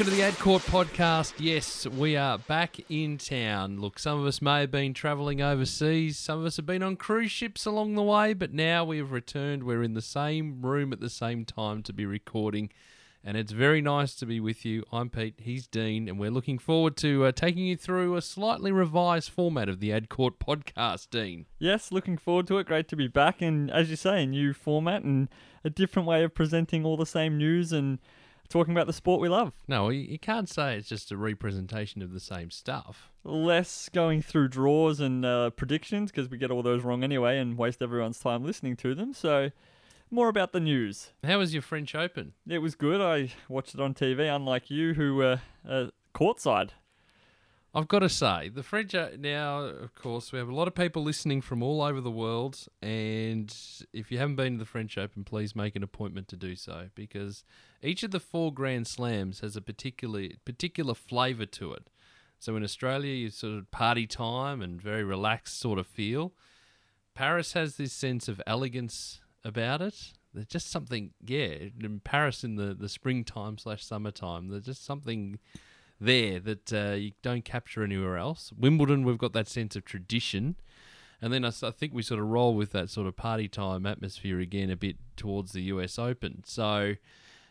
Welcome to the Ad Court podcast. Yes, we are back in town. Look, some of us may have been travelling overseas, some of us have been on cruise ships along the way, but now we have returned. We're in the same room at the same time to be recording, and it's very nice to be with you. I'm Pete, he's Dean, and we're looking forward to uh, taking you through a slightly revised format of the Ad Court podcast, Dean. Yes, looking forward to it. Great to be back, and as you say, a new format and a different way of presenting all the same news and talking about the sport we love. No, you you can't say it's just a representation of the same stuff. Less going through draws and uh, predictions because we get all those wrong anyway and waste everyone's time listening to them. So, more about the news. How was your French Open? It was good. I watched it on TV, unlike you, who were uh, courtside. I've got to say, the French uh, are now, of course, we have a lot of people listening from all over the world. And if you haven't been to the French Open, please make an appointment to do so because each of the four Grand Slams has a particular particular flavour to it. So in Australia, you sort of party time and very relaxed sort of feel. Paris has this sense of elegance about it. There's just something, yeah, in Paris in the, the springtime slash summertime, there's just something there that uh, you don't capture anywhere else. Wimbledon, we've got that sense of tradition. And then I think we sort of roll with that sort of party time atmosphere again a bit towards the US Open. So,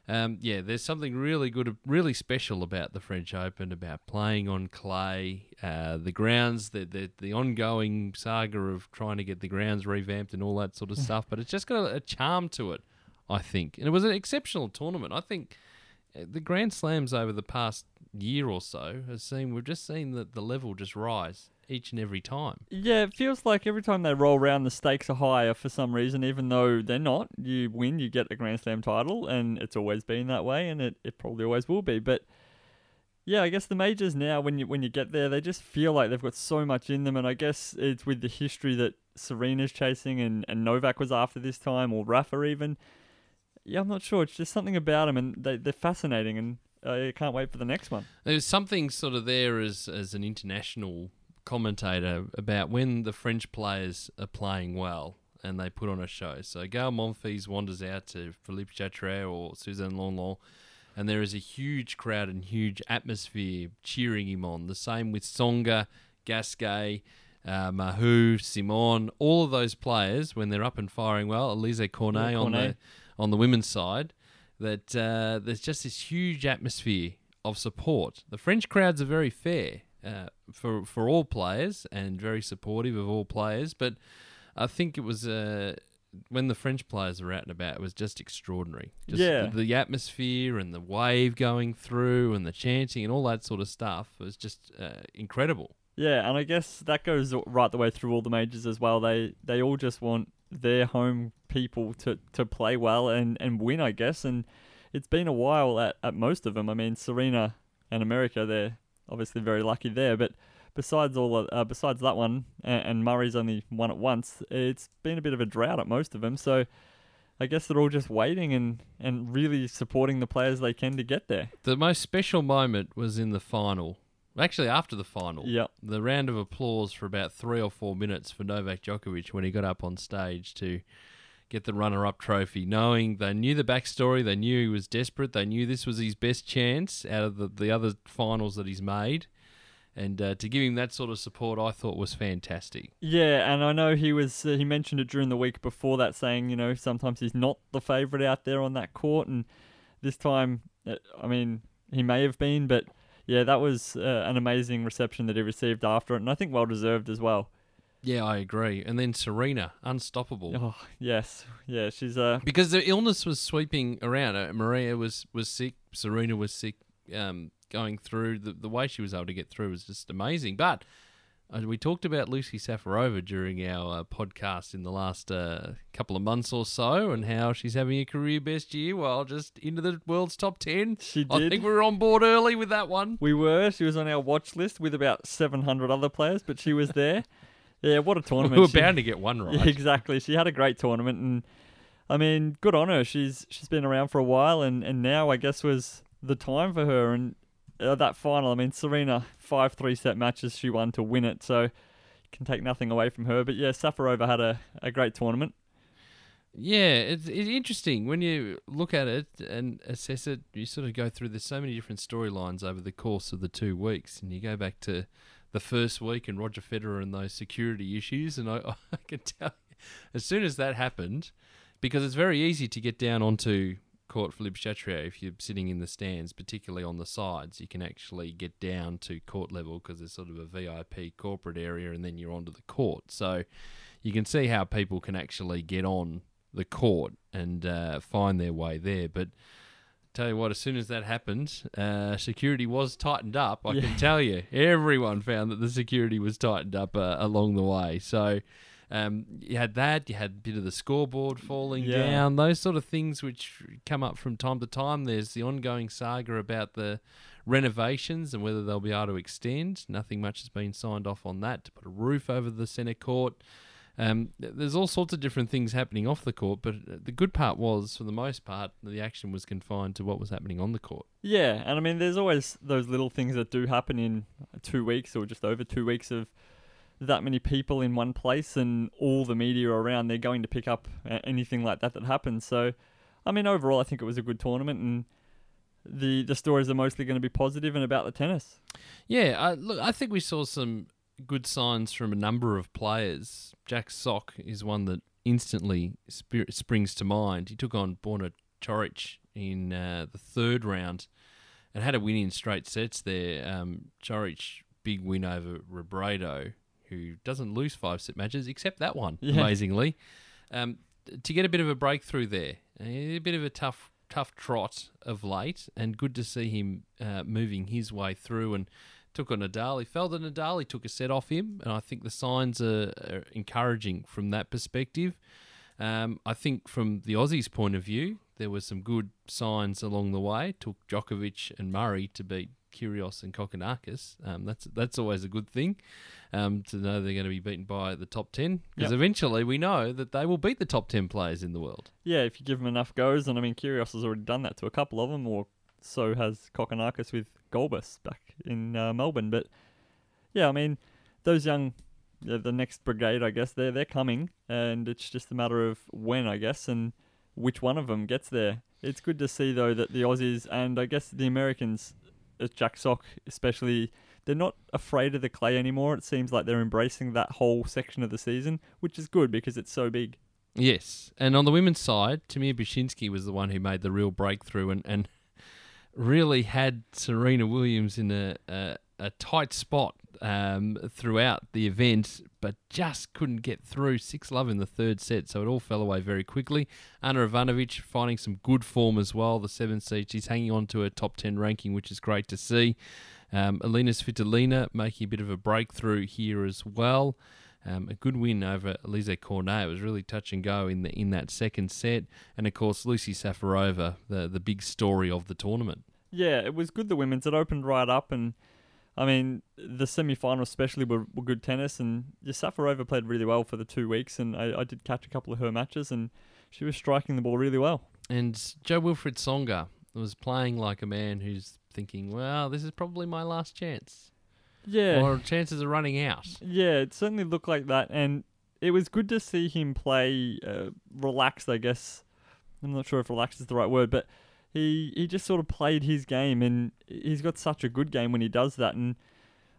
um, yeah, there's something really good, really special about the French Open, about playing on clay, uh, the grounds, the, the the ongoing saga of trying to get the grounds revamped and all that sort of stuff. But it's just got a, a charm to it, I think. And it was an exceptional tournament. I think uh, the Grand Slams over the past year or so has seen we've just seen that the level just rise each and every time. Yeah, it feels like every time they roll around, the stakes are higher for some reason, even though they're not. You win, you get a Grand Slam title, and it's always been that way, and it, it probably always will be. But yeah, I guess the majors now, when you when you get there, they just feel like they've got so much in them, and I guess it's with the history that Serena's chasing, and, and Novak was after this time, or Rafa even. Yeah, I'm not sure. It's just something about them, and they, they're fascinating, and I can't wait for the next one. There's something sort of there as as an international commentator about when the French players are playing well and they put on a show. So Gael Monfils wanders out to Philippe Chatrier or Suzanne Lenglen, and there is a huge crowd and huge atmosphere cheering him on. The same with Tsonga, Gasquet, uh, Mahut, Simon, all of those players when they're up and firing well. Alizé Cornet, Yeah, on the Cornet. on the women's side. That uh, there's just this huge atmosphere of support. The French crowds are very fair uh, for for all players and very supportive of all players. But I think it was uh, when the French players were out and about, it was just extraordinary. Just Yeah. the, the atmosphere and the wave going through and the chanting and all that sort of stuff was just uh, incredible. Yeah, and I guess that goes right the way through all the majors as well. They they all just want their home people to, to play well and, and win, I guess. And it's been a while at, at most of them. I mean, Serena and America, they're obviously very lucky there. But besides all of, uh, besides that one, and, and Murray's only won it once, it's been a bit of a drought at most of them. So I guess they're all just waiting and, and really supporting the players they can to get there. The most special moment was in the final. Actually, after the final, Yep. the round of applause for about three or four minutes for Novak Djokovic when he got up on stage to get the runner-up trophy, knowing they knew the backstory, they knew he was desperate, they knew this was his best chance out of the, the other finals that he's made, and uh, to give him that sort of support, I thought was fantastic. Yeah, and I know he was uh, he mentioned it during the week before that, saying you know sometimes he's not the favourite out there on that court, and this time, uh, I mean, he may have been, but yeah, that was uh, an amazing reception that he received after it, and I think well deserved as well. Yeah, I agree. And then Serena, unstoppable. Oh yes, yeah, she's uh because the illness was sweeping around. Uh, Maria was, was sick. Serena was sick. Um, going through the the way she was able to get through was just amazing. But we talked about Lucie Safarova during our uh, podcast in the last uh, couple of months or so, and how she's having a career best year while just into the world's top ten. She did. I think we were on board early with that one. we were she was on our watch list with about seven hundred other players, but she was there. yeah, what a tournament! We were She- bound to get one right. Yeah, exactly. She had a great tournament, and I mean, good on her. She's she's been around for a while, and, and now I guess was the time for her. And uh, that final, I mean, Serena five three set matches she won to win it, so can take nothing away from her. But yeah, Safarova had a, a great tournament. Yeah, it's, it's interesting when you look at it and assess it. You sort of go through. There's so many different storylines over the course of the two weeks, and you go back to the first week and Roger Federer and those security issues, and I, I can tell you, as soon as that happened, because it's very easy to get down onto court Philippe Chatrier if you're sitting in the stands, particularly on the sides. You can actually get down to court level because there's sort of a VIP corporate area, and then you're onto the court. So you can see how people can actually get on the court and uh, find their way there. But tell you what, as soon as that happened, uh, security was tightened up. I Yeah. can tell you, everyone found that the security was tightened up uh, along the way. So. Um, you had that. You had a bit of the scoreboard falling Yeah. down. Those sort of things which come up from time to time. There's the ongoing saga about the renovations and whether they'll be able to extend. Nothing much has been signed off on that to put a roof over the centre court. Um, there's all sorts of different things happening off the court, but uh, the good part was, for the most part, the action was confined to what was happening on the court. Yeah, and I mean, there's always those little things that do happen in two weeks or just over two weeks of that many people in one place and all the media around. They're going to pick up anything like that that happens. So, I mean, overall, I think it was a good tournament, and the the stories are mostly going to be positive and about the tennis. Yeah, I, look, I think we saw some good signs from a number of players. Jack Sock is one that instantly springs to mind. He took on Borna Coric in uh, the third round and had a win in straight sets there. Um, Coric, big win over Robredo, who doesn't lose five set matches except that one, Yeah. amazingly. Um, to get a bit of a breakthrough there, a bit of a tough tough trot of late, and good to see him uh, moving his way through and took on Nadal. He felt that Nadal he took a set off him, and I think the signs are, are encouraging from that perspective. Um, I think from the Aussies' point of view, there were some good signs along the way. Took Djokovic and Murray to beat Kyrgios and Kokkinakis. Um, that's that's always a good thing um, to know they're going to be beaten by the top ten because Yep. eventually we know that they will beat the top ten players in the world. Yeah, if you give them enough goes, and I mean, Kyrgios has already done that to a couple of them, or so has Kokkinakis with Gulbis back in uh, Melbourne. But yeah, I mean, those young, the, the next brigade, I guess, they're they're coming, and it's just a matter of when, I guess, and which one of them gets there. It's good to see though that the Aussies and I guess the Americans, Uh, Jack Sock especially, they're not afraid of the clay anymore. It seems like they're embracing that whole section of the season, which is good because it's so big. Yes, and on the women's side, Timea Bacsinszky was the one who made the real breakthrough and, and really had Serena Williams in a, a, a tight spot um, throughout the event, but just couldn't get through. 6 love in the third set, so it all fell away very quickly. Ana Ivanovic finding some good form as well, the seven seed. She's hanging on to her top 10 ranking, which is great to see. Um, Elena Svitolina making a bit of a breakthrough here as well. Um, a good win over Alizé Cornet. It was really touch and go in the in that second set, and of course Lucie Safarova, the the big story of the tournament. Yeah, it was good. The women's it opened right up, and I mean the semi-finals especially were, were good tennis, and Safarova played really well for the two weeks, and I, I did catch a couple of her matches, and she was striking the ball really well. And Jo-Wilfried Tsonga was playing like a man who's thinking, "Well, this is probably my last chance, Yeah, or chances are running out." yeah, it certainly looked like that, and it was good to see him play uh, relaxed. I guess I'm not sure if relaxed is the right word, but he he just sort of played his game, and he's got such a good game when he does that. And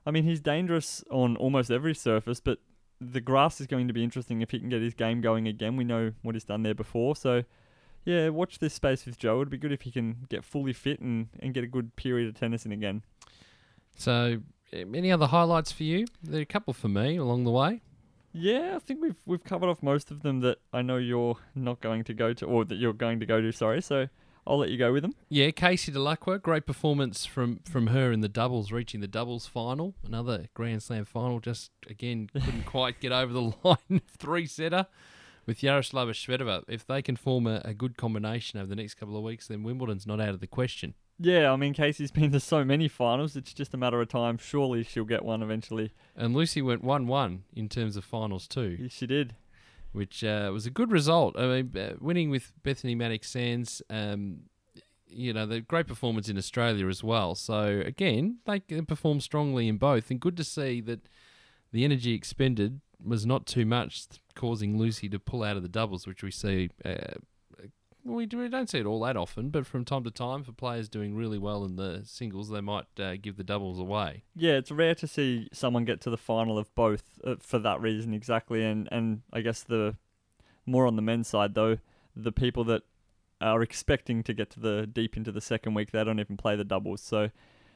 I mean, he's dangerous on almost every surface, but the grass is going to be interesting if he can get his game going again. We know what he's done there before, so. Yeah, watch this space with Joe. It'd be good if he can get fully fit and, and get a good period of tennis in again. So, any other highlights for you? There are a couple for me along the way. Yeah, I think we've we've covered off most of them that I know you're not going to go to, or that you're going to go to. Sorry, so I'll let you go with them. Yeah, Casey Dellacqua, great performance from from her in the doubles, reaching the doubles final, another Grand Slam final. Just again, couldn't quite get over the line. Three setter with Yaroslava Shvedova. If they can form a, a good combination over the next couple of weeks, then Wimbledon's not out of the question. Yeah, I mean Casey's been to so many finals. It's just a matter of time. Surely she'll get one eventually. And Lucie went one-one in terms of finals too. Yeah, She did. Which uh, was a good result. I mean, uh, winning with Bethanie Mattek-Sands, um, you know, the great performance in Australia as well. So again, they performed strongly in both, and good to see that the energy expended was not too much, causing Lucie to pull out of the doubles, which we see. Uh, we, do, we don't see it all that often, but from time to time, for players doing really well in the singles, they might uh, give the doubles away. Yeah, it's rare to see someone get to the final of both uh, for that reason exactly, and and I guess the more on the men's side though, the people that are expecting to get to the deep into the second week, they don't even play the doubles, so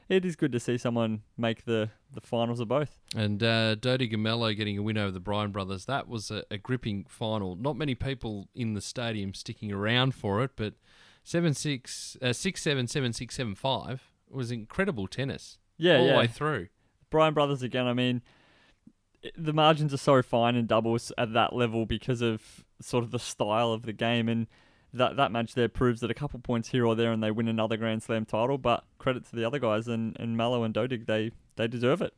it is good to see someone make the, the finals of both. And uh, Dodig Melo getting a win over the Bryan brothers, that was a, a, gripping final. Not many people in the stadium sticking around for it, but 7 6, uh, 6 7, 7 6, 7 5 was incredible tennis. Yeah, all yeah. the way through. Bryan brothers again, I mean, the margins are so fine in doubles at that level because of sort of the style of the game. And that that match there proves that a couple points here or there and they win another Grand Slam title. But credit to the other guys and and Melo and Dodig, they they deserve it.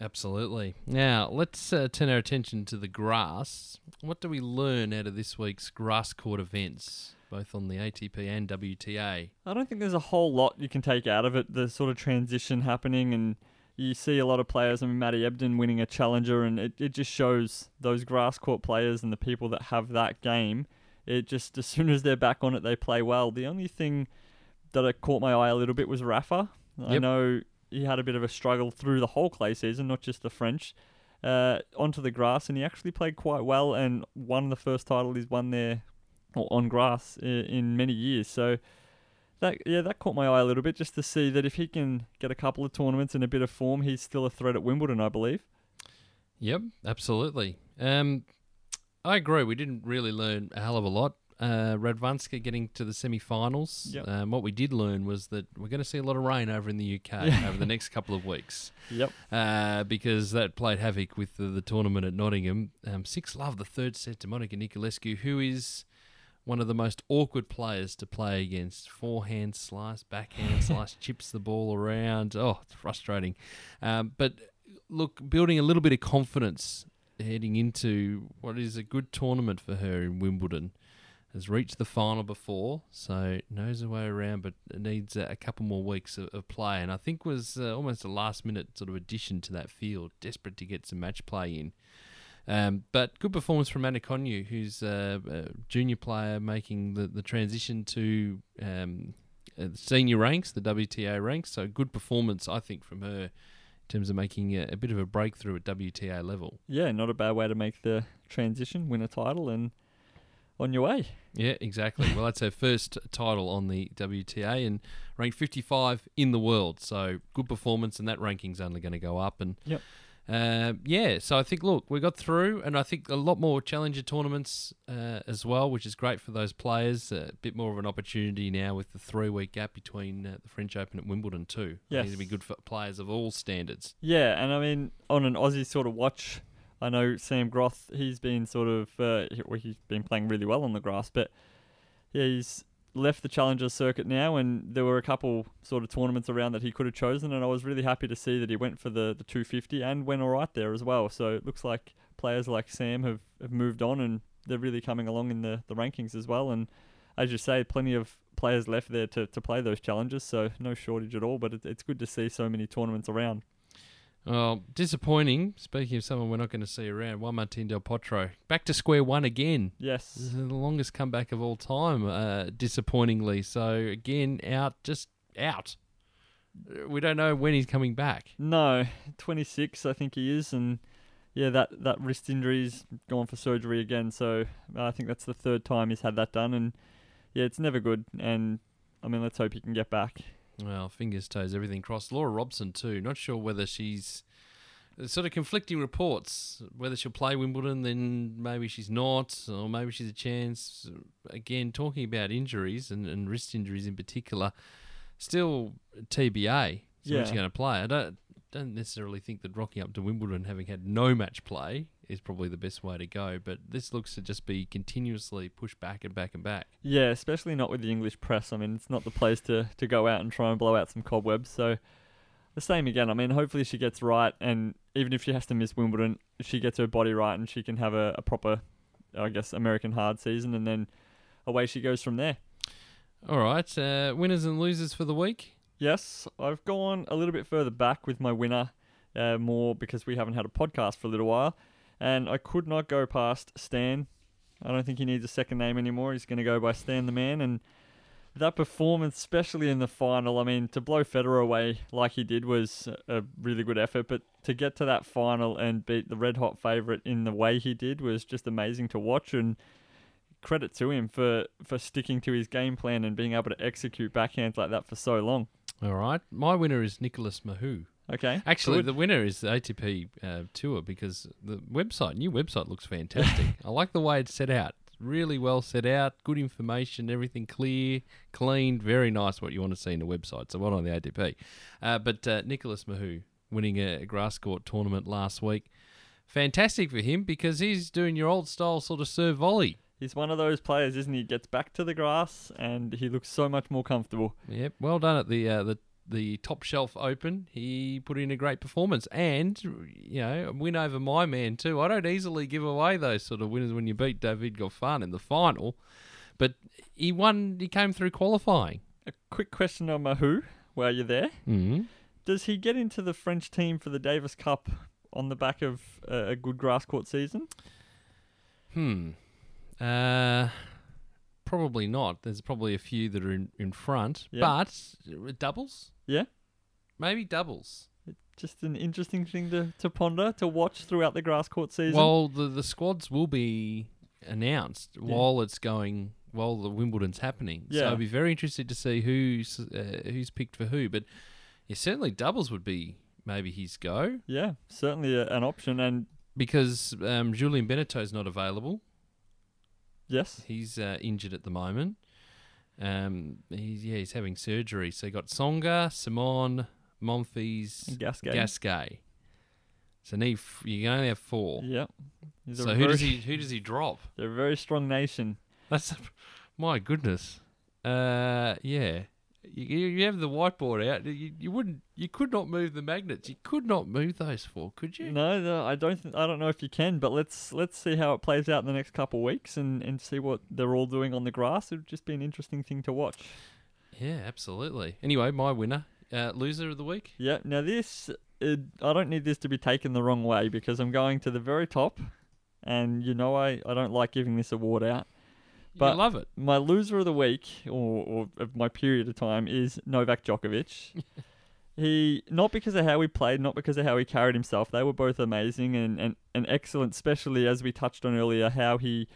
Absolutely. Now let's uh, turn our attention to the grass. What do we learn out of this week's grass court events, both on the ATP and WTA? I don't think there's a whole lot you can take out of it. The sort of transition happening and. You see a lot of players. I mean, Matty Ebden winning a challenger, and it, it just shows those grass court players and the people that have that game it just as soon as they're back on it, they play well. The only thing that caught my eye a little bit was Rafa. Yep. I know he had a bit of a struggle through the whole clay season, not just the French. Uh, onto the grass, and he actually played quite well and won the first title he's won there or on grass in, in many years. So that yeah, that caught my eye a little bit just to see that if he can get a couple of tournaments in a bit of form, he's still a threat at Wimbledon, I believe. Yep, absolutely. Um, I agree. We didn't really learn a hell of a lot. Uh, Radwanska getting to the semi-finals. Yep. Um, what we did learn was that we're going to see a lot of rain over in the UK over the next couple of weeks. Yep. Uh, because that played havoc with the, the tournament at Nottingham. Um, six love the third set to Monica Niculescu, who is one of the most awkward players to play against. Forehand slice, backhand slice, chips the ball around. Oh, it's frustrating. Um, but look, building a little bit of confidence heading into what is a good tournament for her in Wimbledon. Has reached the final before, so knows her way around, but needs a, couple more weeks of, of, play. And I think was uh, almost a last minute sort of addition to that field, desperate to get some match play in. Um, but good performance from Ana Konjuh, who's a, a, junior player making the, the transition to um, uh, senior ranks, the WTA ranks. So good performance, I think, from her in terms of making a, a, bit of a breakthrough at WTA level. Yeah, not a bad way to make the transition, win a title, and on your way. Yeah, exactly. well, that's her first title on the WTA and ranked 55 in the world. So good performance, and that ranking's only going to go up. And yep. Uh, yeah, so I think look, we got through, and I think a lot more challenger tournaments uh, as well, which is great for those players. A bit more of an opportunity now with the three week gap between uh, the French Open at Wimbledon too. Yes, to be good for players of all standards. Yeah, and I mean on an Aussie sort of watch, I know Sam Groth. He's been sort of uh, well, he's been playing really well on the grass, but yeah, he's left the Challenger circuit now, and there were a couple sort of tournaments around that he could have chosen, and I was really happy to see that he went for the, the 250 and went all right there as well. So it looks like players like Sam have, have moved on, and they're really coming along in the, the rankings as well. And as you say, plenty of players left there to, to play those challenges, so no shortage at all. But it, it's good to see so many tournaments around. Well, disappointing. Speaking of someone we're not going to see around, Juan Martin Del Potro back to square one again. Yes, this is the longest comeback of all time. Uh, disappointingly, so again out, just out. We don't know when he's coming back. No, twenty six, I think he is, and yeah, that that wrist injury's gone for surgery again. So I think that's the third time he's had that done, and yeah, it's never good. And I mean, let's hope he can get back. Well, fingers, toes, everything crossed. Laura Robson too. Not sure whether she's uh, sort of conflicting reports. Whether she'll play Wimbledon, then maybe she's not, or maybe she's a chance. Again, talking about injuries and, and wrist injuries in particular, still TBA. So yeah. she's going to play. I don't don't necessarily think that rocking up to Wimbledon having had no match play is probably the best way to go. But this looks to just be continuously pushed back and back and back. Yeah, especially not with the English press. I mean, it's not the place to, to go out and try and blow out some cobwebs. So the same again. I mean, hopefully she gets right, and even if she has to miss Wimbledon, she gets her body right and she can have a, a proper, I guess, American hard season, and then away she goes from there. All right, uh, winners and losers for the week. Yes, I've gone a little bit further back with my winner, uh, more because we haven't had a podcast for a little while. And I could not go past Stan. I don't think he needs a second name anymore. He's going to go by Stan the Man. And that performance, especially in the final, I mean, to blow Federer away like he did was a really good effort. But to get to that final and beat the red hot favourite in the way he did was just amazing to watch. And credit to him for, for sticking to his game plan and being able to execute backhands like that for so long. All right. My winner is Nicholas Mahut. Okay. Actually, good. the winner is the ATP uh, Tour because the website, new website, looks fantastic. I like the way it's set out. Really well set out, good information, everything clear, clean, very nice. What you want to see in the website. So, well on the ATP. Uh, but uh, Nicholas Mahut winning a grass court tournament last week, fantastic for him because he's doing your old style sort of serve volley. He's one of those players, isn't he? Gets back to the grass and he looks so much more comfortable. Yep, well done at the uh, the the top shelf open. He put in a great performance and you know win over my man too. I don't easily give away those sort of winners when you beat David Goffin in the final, but he won. He came through qualifying. A quick question on Mahut while you're there. Mm-hmm. Does he get into the French team for the Davis Cup on the back of a good grass court season? Hmm. Uh, probably not. There's probably a few that are in, in front, Yeah. but doubles. Yeah. Maybe doubles. Just an interesting thing to, to ponder, to watch throughout the grass court season. Well, the the squads will be announced Yeah. while it's going while the Wimbledon's happening. So Yeah. I'd be very interested to see who's uh, who's picked for who. But yeah, certainly doubles would be maybe his go yeah, certainly a, an option. And because um, Julien Benneteau's not available. Yes, He's uh, injured at the moment. Um, he's yeah, he's having surgery. So you got Tsonga, Simon, Monfils, Gasquet. Gasquet. So need f- you can only have four. Yeah. He's So who does he who does he drop? They're a very strong nation. That's my goodness. Uh, yeah. You, you have the whiteboard out. You, you wouldn't. You could not move the magnets. You could not move those four, could you? No, no, I don't. Th- I don't know if you can, but let's let's see how it plays out in the next couple of weeks and, and see what they're all doing on the grass. It'd just be an interesting thing to watch. Yeah, absolutely. Anyway, my winner, uh, loser of the week. Yeah. Now this, uh, I don't need this to be taken the wrong way because I'm going to the very top, and you know I I don't like giving this award out. But- you love it. My loser of the week or, or of my period of time is Novak Djokovic. he not because of how he played, not because of how he carried himself. They were both amazing and, and, and excellent, especially as we touched on earlier, how he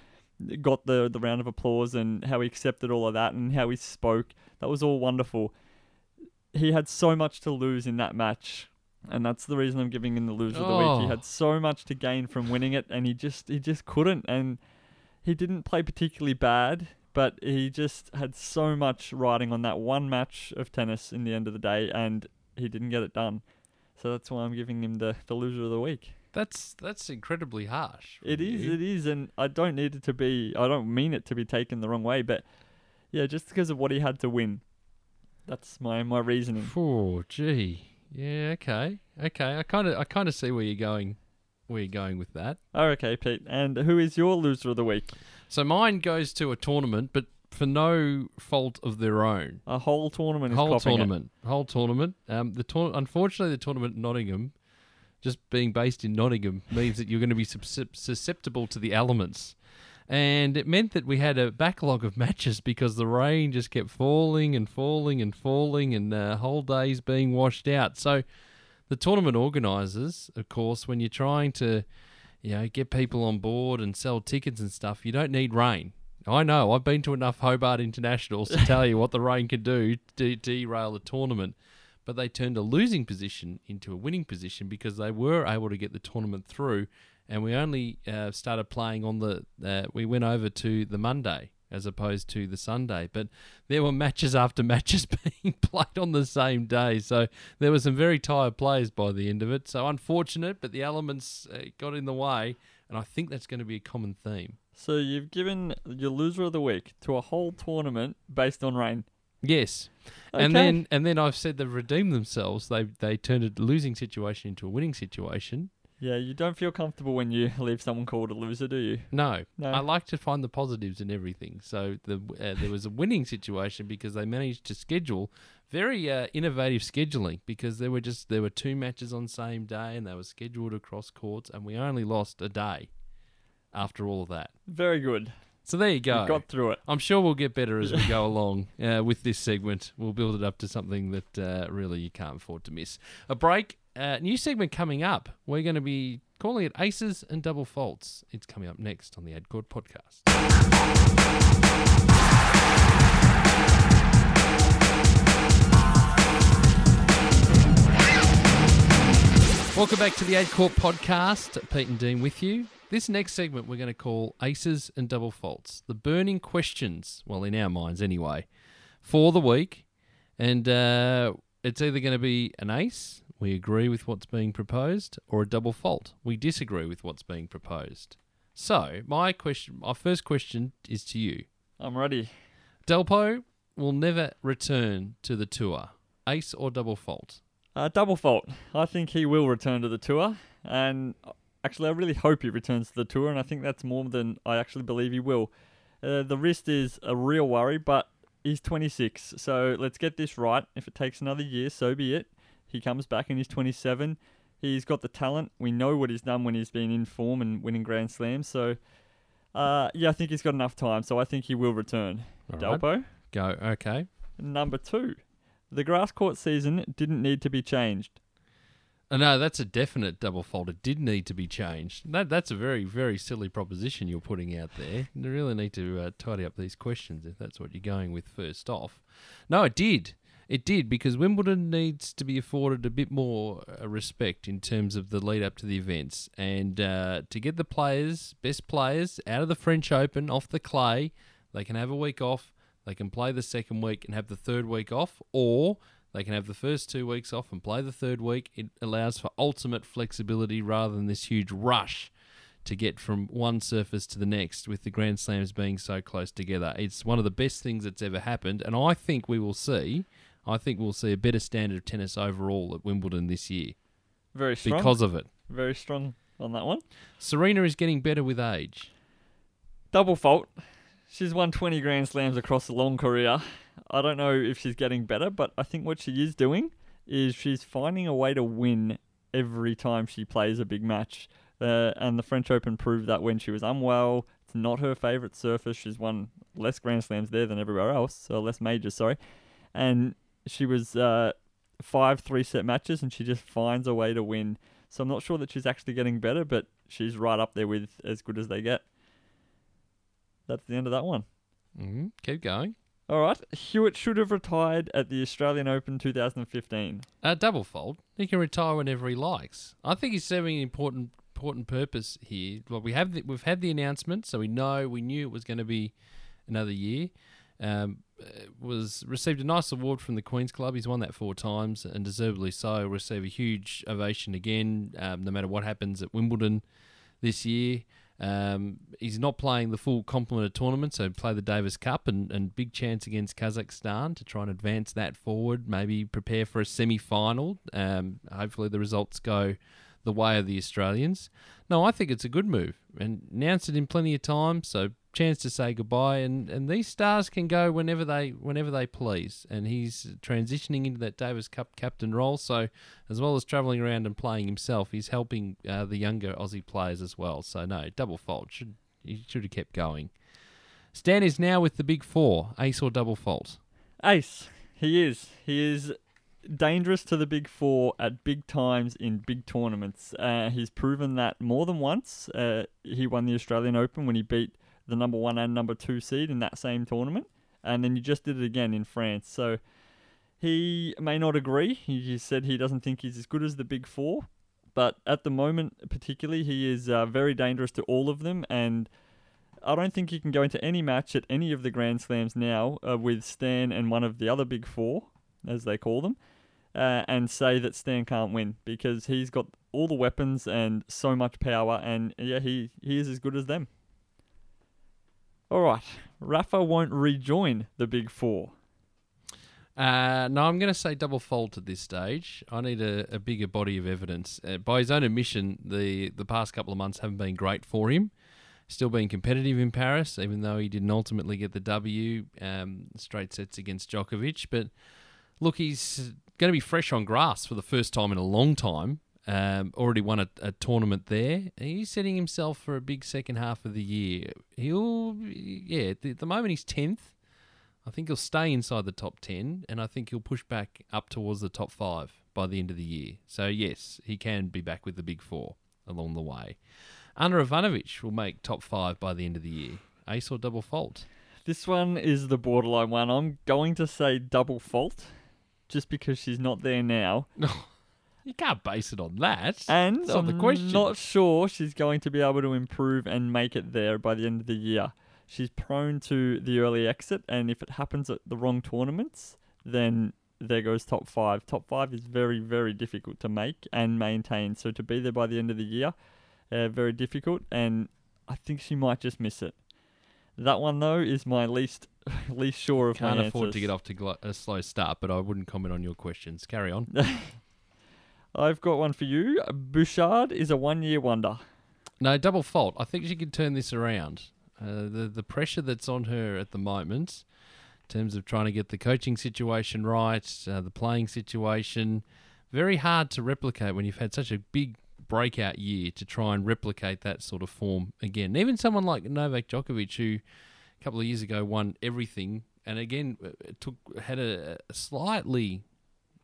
got the the round of applause and how he accepted all of that and how he spoke. That was all wonderful. He had so much to lose in that match. And that's the reason I'm giving him the loser of the week. Oh. He had so much to gain from winning it and he just he just couldn't and he didn't play particularly bad, but he just had so much riding on that one match of tennis in the end of the day, and he didn't get it done. So that's why I'm giving him the, the loser of the week. That's that's incredibly harsh. It is, you. it is, and I don't need it to be. I don't mean it to be taken the wrong way, but yeah, just because of what he had to win. That's my my reasoning. Oh, gee. Yeah. Okay. Okay. I kind of I kind of see where you're going. You're going with that. Oh, okay, Pete. And who is your loser of the week? So mine goes to a tournament, but for no fault of their own. A whole tournament is whole copping it. tournament, whole tournament. Um, the tour- unfortunately, the tournament in Nottingham, just being based in Nottingham, means that you're going to be suscep- susceptible to the elements, and it meant that we had a backlog of matches because the rain just kept falling and falling and falling, and uh, whole days being washed out. So, the tournament organisers, of course, when you're trying to, you know, get people on board and sell tickets and stuff, you don't need rain. I know. I've been to enough Hobart Internationals to tell you what the rain can do to derail the tournament. But they turned a losing position into a winning position because they were able to get the tournament through. And we only uh, started playing on the. Uh, we went over to the Monday as opposed to the Sunday. But there were matches after matches being played on the same day. So there were some very tired players by the end of it. So unfortunate, but the elements uh, got in the way. And I think that's going to be a common theme. So you've given your loser of the week to a whole tournament based on rain. Yes. And then and then I've said they've redeemed themselves. They they turned a losing situation into a winning situation. Yeah, you don't feel comfortable when you leave someone called a loser, do you? No, No. I like to find the positives in everything. So the uh, there was a winning situation because they managed to schedule very uh, innovative scheduling because there were just there were two matches on same day and they were scheduled across courts and we only lost a day after all of that. Very good. So there you go. You got through it. I'm sure we'll get better as we go along uh, with this segment. We'll build it up to something that uh, really you can't afford to miss. A break. Uh, new segment coming up. We're going to be calling it Aces and Double Faults. It's coming up next on the AdCourt podcast. Welcome back to the AdCourt podcast. Pete and Dean with you. This next segment we're going to call Aces and Double Faults. The burning questions, well, in our minds anyway, for the week. And uh, it's either going to be an ace, we agree with what's being proposed, or a double fault, we disagree with what's being proposed. So, my question, my first question is to you. I'm ready. Delpo will never return to the tour. Ace or double fault? Uh, double fault. I think he will return to the tour, and actually, I really hope he returns to the tour, and I think that's more than I actually believe he will. Uh, the wrist is a real worry, but he's 26, so let's get this right. If it takes another year, so be it. He comes back and he's 27. He's got the talent. We know what he's done when he's been in form and winning Grand Slams. So, uh, yeah, I think he's got enough time. So I think he will return. All right. Delpo. Go. Okay. Number two, the grass court season didn't need to be changed. Uh, no, that's a definite double fault. It did need to be changed. That that's a very very silly proposition you're putting out there. You really need to uh, tidy up these questions if that's what you're going with first off. No, it did. It did because Wimbledon needs to be afforded a bit more uh, respect in terms of the lead up to the events and uh, to get the players, best players, out of the French Open off the clay. They can have a week off. They can play the second week and have the third week off, or they can have the first two weeks off and play the third week. It allows for ultimate flexibility rather than this huge rush to get from one surface to the next with the Grand Slams being so close together. It's one of the best things that's ever happened, and I think we will see. I think we'll see a better standard of tennis overall at Wimbledon this year Very strong. because of it. Very strong on that one. Serena is getting better with age. Double fault. She's won 20 Grand Slams across a long career. I don't know if she's getting better, but I think what she is doing is she's finding a way to win every time she plays a big match. Uh, and the French Open proved that when she was unwell, it's not her favourite surface. She's won less Grand Slams there than everywhere else, so less majors, sorry. And she was uh, five three set matches, and she just finds a way to win. So I'm not sure that she's actually getting better, but she's right up there with as good as they get. That's the end of that one. hmm Keep going. All right. Hewitt should have retired at the Australian Open 2015. Uh, double fault. He can retire whenever he likes. I think he's serving an important important purpose here. Well, we have the, we've had the announcement, so we know we knew it was going to be another year. Um, was received a nice award from the Queens Club. He's won that four times and deservedly so. Receive a huge ovation again, um, no matter what happens at Wimbledon this year. Um, he's not playing the full complement of tournaments, so play the Davis Cup and, and big chance against Kazakhstan to try and advance that forward. Maybe prepare for a semi final. Um, hopefully, the results go the way of the Australians. No, I think it's a good move and announced it in plenty of time, so chance to say goodbye. And, and these stars can go whenever they whenever they please. And he's transitioning into that Davis Cup captain role, so as well as travelling around and playing himself, he's helping uh, the younger Aussie players as well. So no, double fault should he should have kept going. Stan is now with the big four, ace or double fault. Ace. He is. He is dangerous to the big four at big times in big tournaments. Uh, he's proven that more than once. Uh, he won the Australian Open when he beat the number one and number two seed in that same tournament. And then you just did it again in France. So he may not agree. He said he doesn't think he's as good as the big four. But at the moment, particularly, he is uh, very dangerous to all of them. And I don't think he can go into any match at any of the Grand Slams now uh, with Stan and one of the other big four, as they call them, uh, and say that Stan can't win because he's got all the weapons and so much power, and yeah, he, he is as good as them. All right, Rafa won't rejoin the big four. Uh, no, I'm going to say double fault at this stage. I need a, a bigger body of evidence. Uh, by his own admission, the, the past couple of months haven't been great for him. Still being competitive in Paris, even though he didn't ultimately get the W, um, straight sets against Djokovic. But look, he's going to be fresh on grass for the first time in a long time. Um, already won a, a, tournament there. He's setting himself for a big second half of the year. He'll, yeah, at the, the moment he's 10th. I think he'll stay inside the top 10, and I think he'll push back up towards the top five by the end of the year. So, yes, he can be back with the big four along the way. Ana Ivanovic will make top five by the end of the year. Ace or double fault? This one is the borderline one. I'm going to say double fault just because she's not there now. you can't base it on that. And That's the I'm question. not sure she's going to be able to improve and make it there by the end of the year. She's prone to the early exit, and if it happens at the wrong tournaments, then there goes top five. Top five is very, very difficult to make and maintain. So to be there by the end of the year, uh, very difficult, and I think she might just miss it. That one though is my least least sure of Can't afford answers. to get off to glo- a slow start, but I wouldn't comment on your questions. Carry on. I've got one for you. Bouchard is a one-year wonder. No, double fault. I think she can turn this around. Uh, the the pressure that's on her at the moment, in terms of trying to get the coaching situation right, uh, the playing situation, very hard to replicate when you've had such a big breakout year to try and replicate that sort of form again. Even someone like Novak Djokovic, who a couple of years ago won everything, and again uh, took had a slightly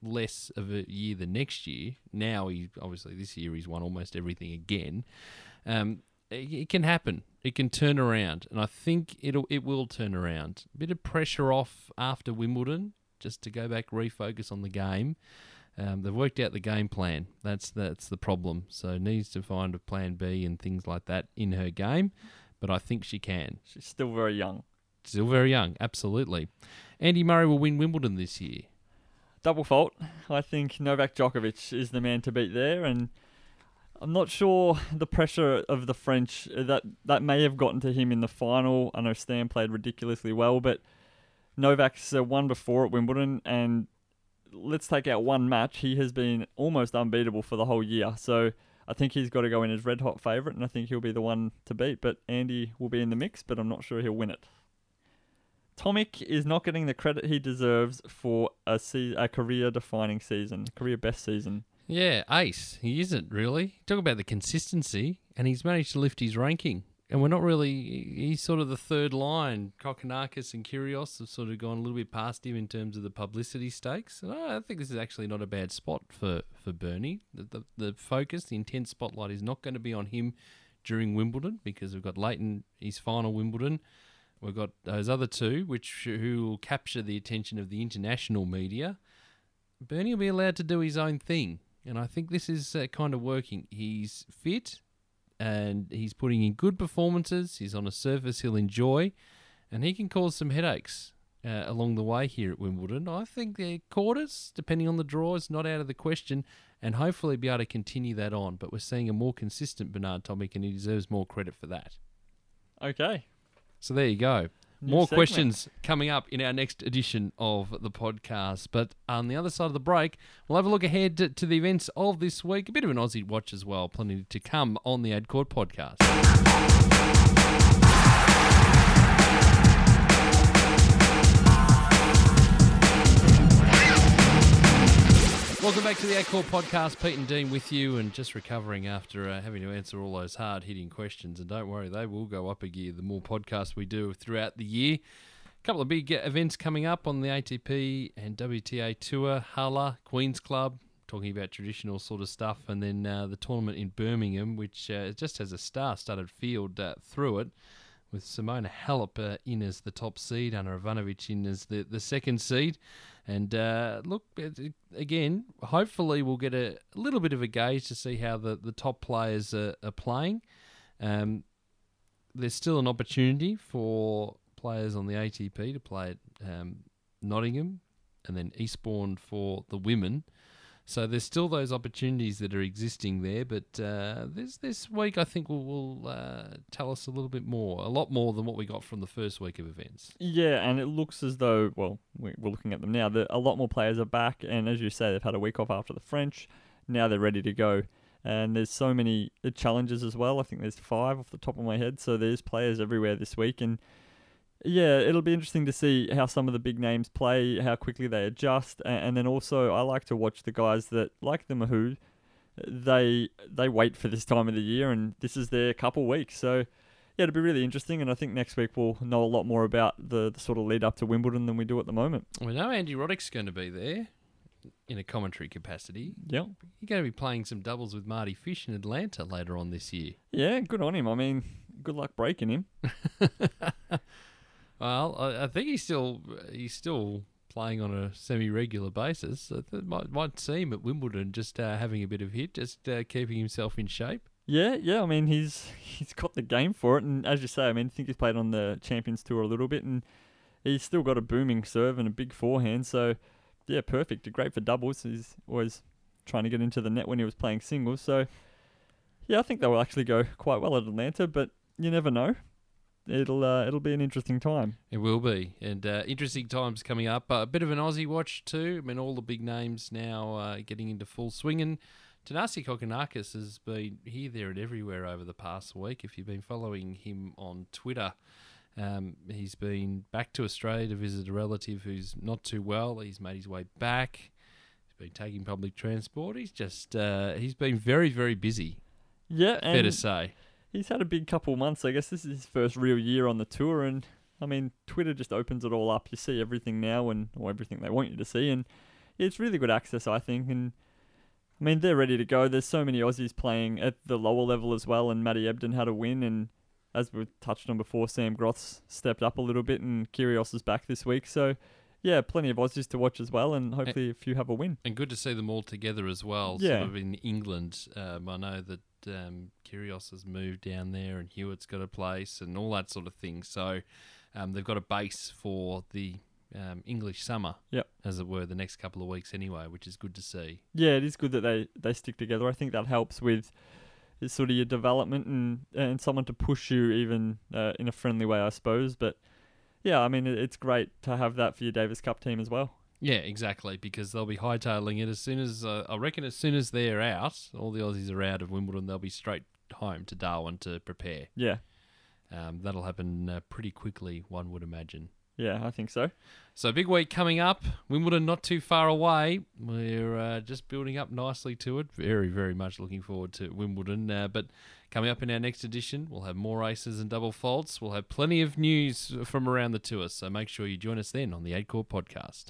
less of a year than next year. Now he obviously this year he's won almost everything again. Um, it, it can happen. It can turn around, and I think it'll it will turn around. A bit of pressure off after Wimbledon, just to go back refocus on the game. Um, they've worked out the game plan. That's that's the problem. So needs to find a plan B and things like that in her game. But I think she can. She's still very young. Still very young, absolutely. Andy Murray will win Wimbledon this year. Double fault. I think Novak Djokovic is the man to beat there, and I'm not sure the pressure of the French uh, that that may have gotten to him in the final. I know Stan played ridiculously well, but Novak's uh, won before at Wimbledon, and let's take out one match. He has been almost unbeatable for the whole year. So I think he's got to go in as red hot favourite, and I think he'll be the one to beat. But Andy will be in the mix, but I'm not sure he'll win it. Tomic is not getting the credit he deserves for a, se- a career-defining season, career best season. Yeah, ace. He isn't really. Talk about the consistency, and he's managed to lift his ranking. And we're not really. He's sort of the third line. Kokkinakis and Kyrgios have sort of gone a little bit past him in terms of the publicity stakes. And I think this is actually not a bad spot for for Bernie. The, the, the focus, the intense spotlight is not going to be on him during Wimbledon because we've got Lleyton, his final Wimbledon. We've got those other two, which who will capture the attention of the international media. Bernie will be allowed to do his own thing, and I think this is uh, kind of working. He's fit, and he's putting in good performances. He's on a surface he'll enjoy, and he can cause some headaches uh, along the way here at Wimbledon. I think the quarters, depending on the draw, is not out of the question, and hopefully be able to continue that on. But we're seeing a more consistent Bernard Tomic, and he deserves more credit for that. Okay. So there you go. New More segment. questions coming up in our next edition of the podcast. But on the other side of the break, we'll have a look ahead to, to the events of this week. A bit of an Aussie watch as well. Plenty to come on the Ad Court podcast. Welcome back to the Ad podcast. Pete and Dean with you, and just recovering after uh, having to answer all those hard hitting questions. And don't worry, they will go up a gear the more podcasts we do throughout the year. A couple of big events coming up on the ATP and WTA Tour, Halle, Queen's Club, talking about traditional sort of stuff, and then uh, the tournament in Birmingham, which uh, just has a star-studded field uh, through it, with Simona Halep uh, in as the top seed, Ana Ivanovic in as the, the second seed. And uh, look, again, hopefully we'll get a, little bit of a gauge to see how the, the top players are, are playing. Um, there's still an opportunity for players on the ATP to play at um, Nottingham and then Eastbourne for the women. So there's still those opportunities that are existing there, but uh, this this week I think will, will uh, tell us a little bit more, a lot more than what we got from the first week of events. Yeah, and it looks as though, well, we- we're looking at them now, that a lot more players are back, and as you say, they've had a week off after the French. Now they're ready to go. And there's so many challenges as well. I think there's five off the top of my head, so there's players everywhere this week. And yeah, it'll be interesting to see how some of the big names play, how quickly they adjust, and then also I like to watch the guys that, like the Mahut. they they wait for this time of the year, and this is their couple weeks. So yeah, it'll be really interesting, and I think next week we'll know a lot more about the, the sort of lead up to Wimbledon than we do at the moment. We know Andy Roddick's going to be there in a commentary capacity. Yeah, You're going to be playing some doubles with Mardy Fish in Atlanta later on this year. yeah, good on him. I mean, good luck breaking him. Well, I, I think he's still he's still playing on a semi-regular basis. It might might see him at Wimbledon just uh, having a bit of hit, just uh, keeping himself in shape. Yeah, yeah. I mean, he's he's got the game for it, and as you say, I mean, I think he's played on the Champions Tour a little bit, and he's still got a booming serve and a big forehand. So yeah, perfect. Great for doubles. He's always trying to get into the net when he was playing singles. So yeah, I think they will actually go quite well at Atlanta, but you never know. It'll uh, it'll be an interesting time. It will be, and uh, interesting times coming up. Uh, a bit of an Aussie watch too. I mean, all the big names now uh, getting into full swing, and Thanasi Kokkinakis has been here, there, and everywhere over the past week. If you've been following him on Twitter, um, he's been back to Australia to visit a relative who's not too well. He's made his way back. He's been taking public transport. He's just uh, he's been very, very busy. Yeah, fair to say. He's had a big couple months. I guess this is his first real year on the tour, and I mean, Twitter just opens it all up. You see everything now, and or everything they want you to see, and it's really good access, I think. And I mean, they're ready to go. There's so many Aussies playing at the lower level as well, and Matty Ebden had a win, and as we've touched on before, Sam Groth's stepped up a little bit, and Kyrgios is back this week. So. Yeah, plenty of Aussies to watch as well, and hopefully a few have a win. And good to see them all together as well. Yeah. Sort of in England. Um, I know that um, Kyrgios has moved down there, and Hewitt's got a place, and all that sort of thing. So um, they've got a base for the um, English summer, Yep. as it were, the next couple of weeks anyway, which is good to see. yeah, it is good that they, they stick together. I think that helps with sort of your development and and someone to push you even uh, in a friendly way, I suppose. But yeah, I mean it's great to have that for your Davis Cup team as well. Yeah, exactly, because they'll be hightailing it as soon as uh, I reckon as soon as they're out, all the Aussies are out of Wimbledon, they'll be straight home to Darwin to prepare. Yeah, Um, that'll happen uh, pretty quickly, one would imagine. yeah, I think so. So big week coming up. Wimbledon not too far away. We're uh, just building up nicely to it. Very, very much looking forward to Wimbledon. Uh, but coming up in our next edition, we'll have more aces and double faults. We'll have plenty of news from around the tour. So make sure you join us then on the Eight Core Podcast.